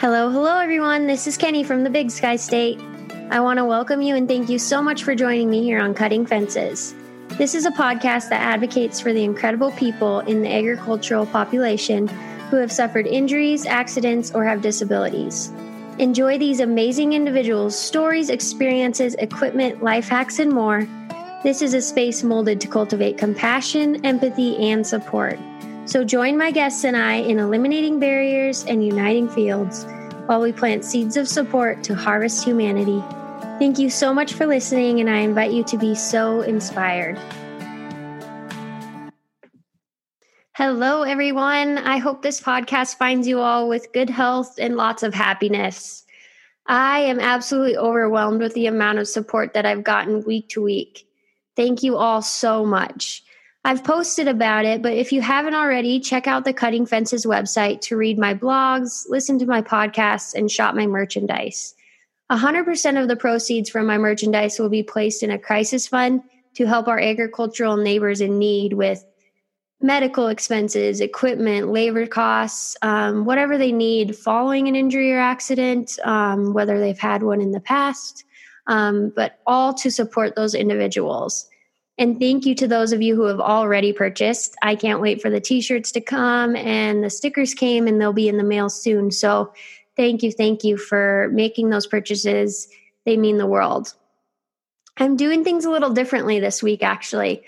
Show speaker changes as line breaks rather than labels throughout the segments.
Hello, hello, everyone. This is Kenny from the Big Sky State. I want to welcome you and thank you so much for joining me here on Cutting Fences. This is a podcast that advocates for the incredible people in the agricultural population who have suffered injuries, accidents, or have disabilities. Enjoy these amazing individuals' stories, experiences, equipment, life hacks, and more. This is a space molded to cultivate compassion, empathy, and support. So join my guests and I in eliminating barriers and uniting fields while we plant seeds of support to harvest humanity. Thank you so much for listening, and I invite you to be so inspired. Hello, everyone. I hope this podcast finds you all with good health and lots of happiness. I am absolutely overwhelmed with the amount of support that I've gotten week to week. Thank you all so much. I've posted about it, but if you haven't already, check out the Cutting Fences website to read my blogs, listen to my podcasts, and shop my merchandise. 100% of the proceeds from my merchandise will be placed in a crisis fund to help our agricultural neighbors in need with medical expenses, equipment, labor costs, um, whatever they need following an injury or accident, um, whether they've had one in the past, um, but all to support those individuals. And thank you to those of you who have already purchased. I can't wait for the t shirts to come and the stickers came and they'll be in the mail soon. So thank you, thank you for making those purchases. They mean the world. I'm doing things a little differently this week, actually.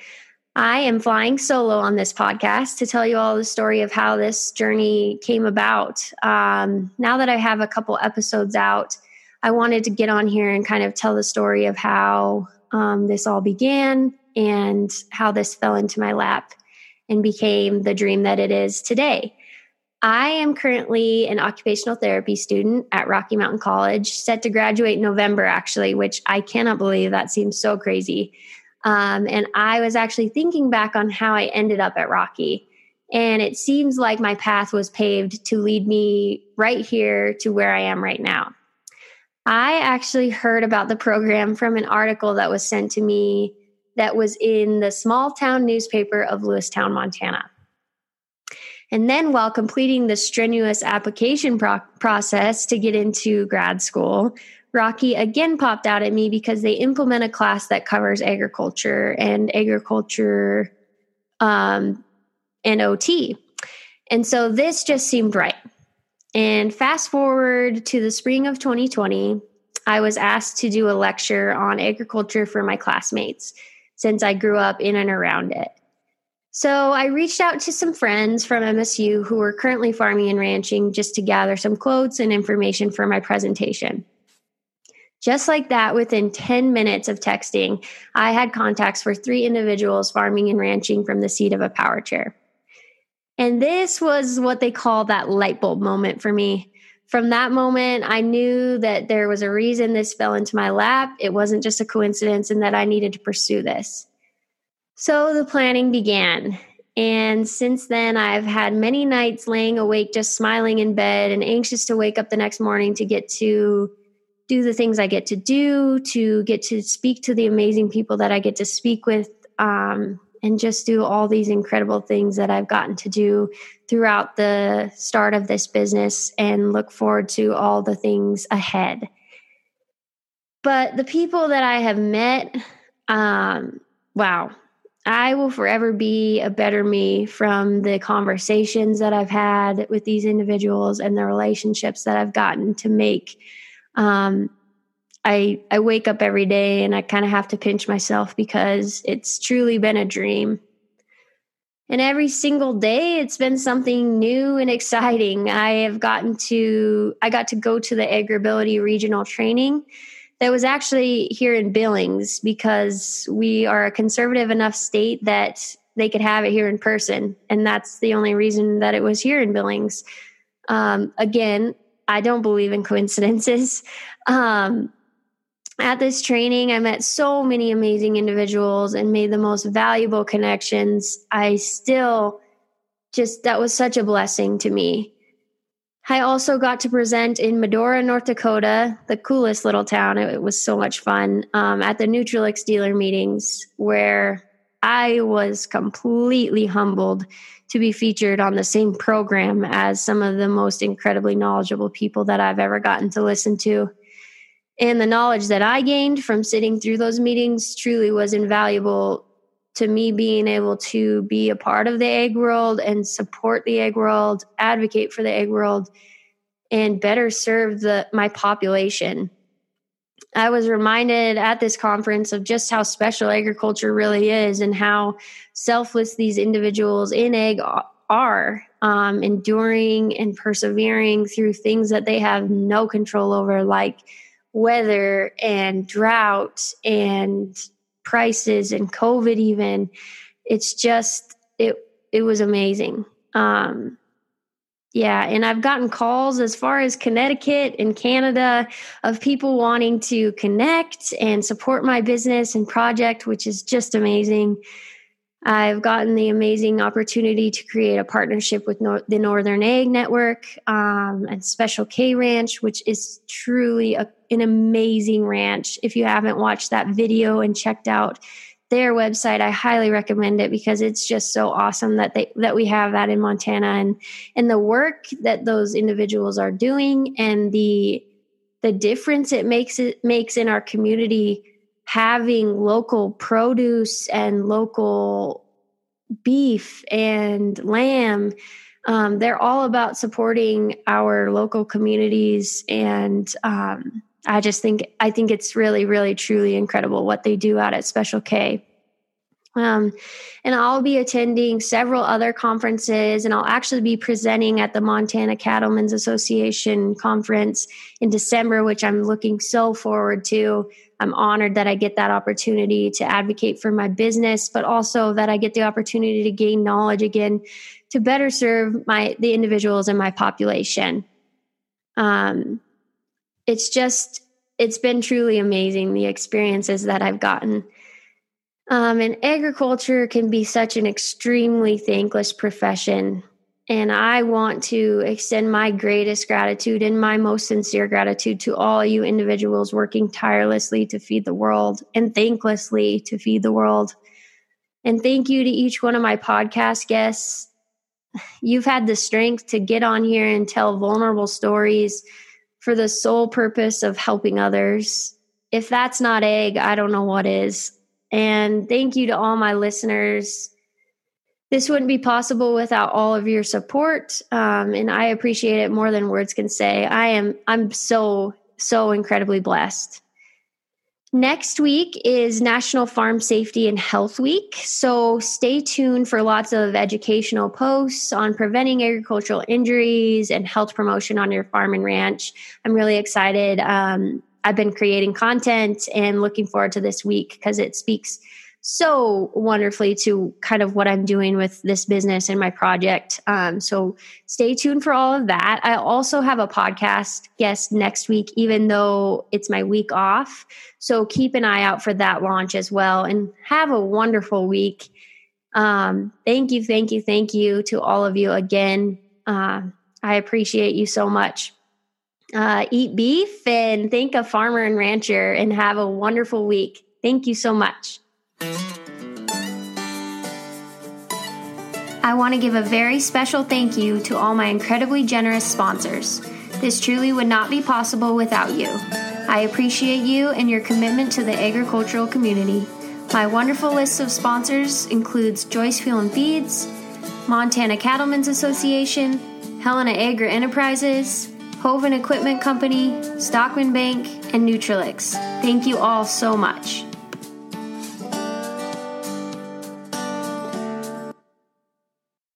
I am flying solo on this podcast to tell you all the story of how this journey came about. Um, now that I have a couple episodes out, I wanted to get on here and kind of tell the story of how um, this all began and how this fell into my lap and became the dream that it is today. I am currently an occupational therapy student at Rocky Mountain College, set to graduate in November, actually, which I cannot believe that seems so crazy. Um, and I was actually thinking back on how I ended up at Rocky. And it seems like my path was paved to lead me right here to where I am right now. I actually heard about the program from an article that was sent to me that was in the small town newspaper of Lewistown, Montana. And then, while completing the strenuous application pro- process to get into grad school, Rocky again popped out at me because they implement a class that covers agriculture and agriculture um, and OT. And so this just seemed right. And fast forward to the spring of 2020, I was asked to do a lecture on agriculture for my classmates since I grew up in and around it. So I reached out to some friends from MSU who were currently farming and ranching just to gather some quotes and information for my presentation. Just like that, within 10 minutes of texting, I had contacts for three individuals farming and ranching from the seat of a power chair. And this was what they call that light bulb moment for me from that moment, I knew that there was a reason this fell into my lap. It wasn't just a coincidence and that I needed to pursue this. So the planning began. And since then, I've had many nights laying awake, just smiling in bed and anxious to wake up the next morning to get to do the things I get to do, to get to speak to the amazing people that I get to speak with, um, and just do all these incredible things that I've gotten to do throughout the start of this business and look forward to all the things ahead. But the people that I have met, um, wow, I will forever be a better me from the conversations that I've had with these individuals and the relationships that I've gotten to make. Um, I I wake up every day and I kind of have to pinch myself because it's truly been a dream. And every single day it's been something new and exciting. I have gotten to I got to go to the AgriAbility regional training that was actually here in Billings because we are a conservative enough state that they could have it here in person. And that's the only reason that it was here in Billings. Um, again, I don't believe in coincidences. Um, at this training, I met so many amazing individuals and made the most valuable connections. I still just, that was such a blessing to me. I also got to present in Medora, North Dakota, the coolest little town. It was so much fun um, at the Nutrilix dealer meetings, where I was completely humbled to be featured on the same program as some of the most incredibly knowledgeable people that I've ever gotten to listen to. And the knowledge that I gained from sitting through those meetings truly was invaluable to me being able to be a part of the ag world and support the ag world, advocate for the ag world, and better serve the my population. I was reminded at this conference of just how special agriculture really is and how selfless these individuals in ag are, um, enduring and persevering through things that they have no control over, like weather and drought and prices and COVID, even. It's just, it, it was amazing. Um, yeah, and I've gotten calls as far as Connecticut and Canada of people wanting to connect and support my business and project, which is just amazing. I've gotten the amazing opportunity to create a partnership with Nor- the Northern Ag Network um, and Special K Ranch, which is truly a, an amazing ranch. If you haven't watched that video and checked out their website i highly recommend it because it's just so awesome that they that we have that in montana and and the work that those individuals are doing and the the difference it makes it makes in our community having local produce and local beef and lamb um, they're all about supporting our local communities and um, I just think I think it's really, really, truly incredible what they do out at Special K. Um, and I'll be attending several other conferences, and I'll actually be presenting at the Montana Cattlemen's Association conference in December, which I'm looking so forward to. I'm honored that I get that opportunity to advocate for my business, but also that I get the opportunity to gain knowledge again to better serve my the individuals in my population. Um, it's just it's been truly amazing the experiences that I've gotten. Um, and agriculture can be such an extremely thankless profession. And I want to extend my greatest gratitude and my most sincere gratitude to all you individuals working tirelessly to feed the world and thanklessly to feed the world. And thank you to each one of my podcast guests. You've had the strength to get on here and tell vulnerable stories for the sole purpose of helping others. If that's not ag, I don't know what is. And thank you to all my listeners. This wouldn't be possible without all of your support, um, and I appreciate it more than words can say. I am I'm so so incredibly blessed. Next week is National Farm Safety and Health Week. So stay tuned for lots of educational posts on preventing agricultural injuries and health promotion on your farm and ranch. I'm really excited. Um, I've been creating content and looking forward to this week because it speaks so wonderfully to kind of what I'm doing with this business and my project. Um, so stay tuned for all of that. I also have a podcast guest next week, even though it's my week off. So keep an eye out for that launch as well and have a wonderful week. Um, thank you, thank you, thank you to all of you again. Uh, I appreciate you so much. Uh, eat beef and thank a farmer and rancher and have a wonderful week. Thank you so much. I want to give a very special thank you to all my incredibly generous sponsors. This truly would not be possible without you. I appreciate you and your commitment to the agricultural community. My wonderful list of sponsors includes Joyce Fuel and Feeds, Montana Cattlemen's Association, Helena Agri Enterprises, Hoven Equipment Company, Stockman Bank, and Nutrilix. Thank you all so much.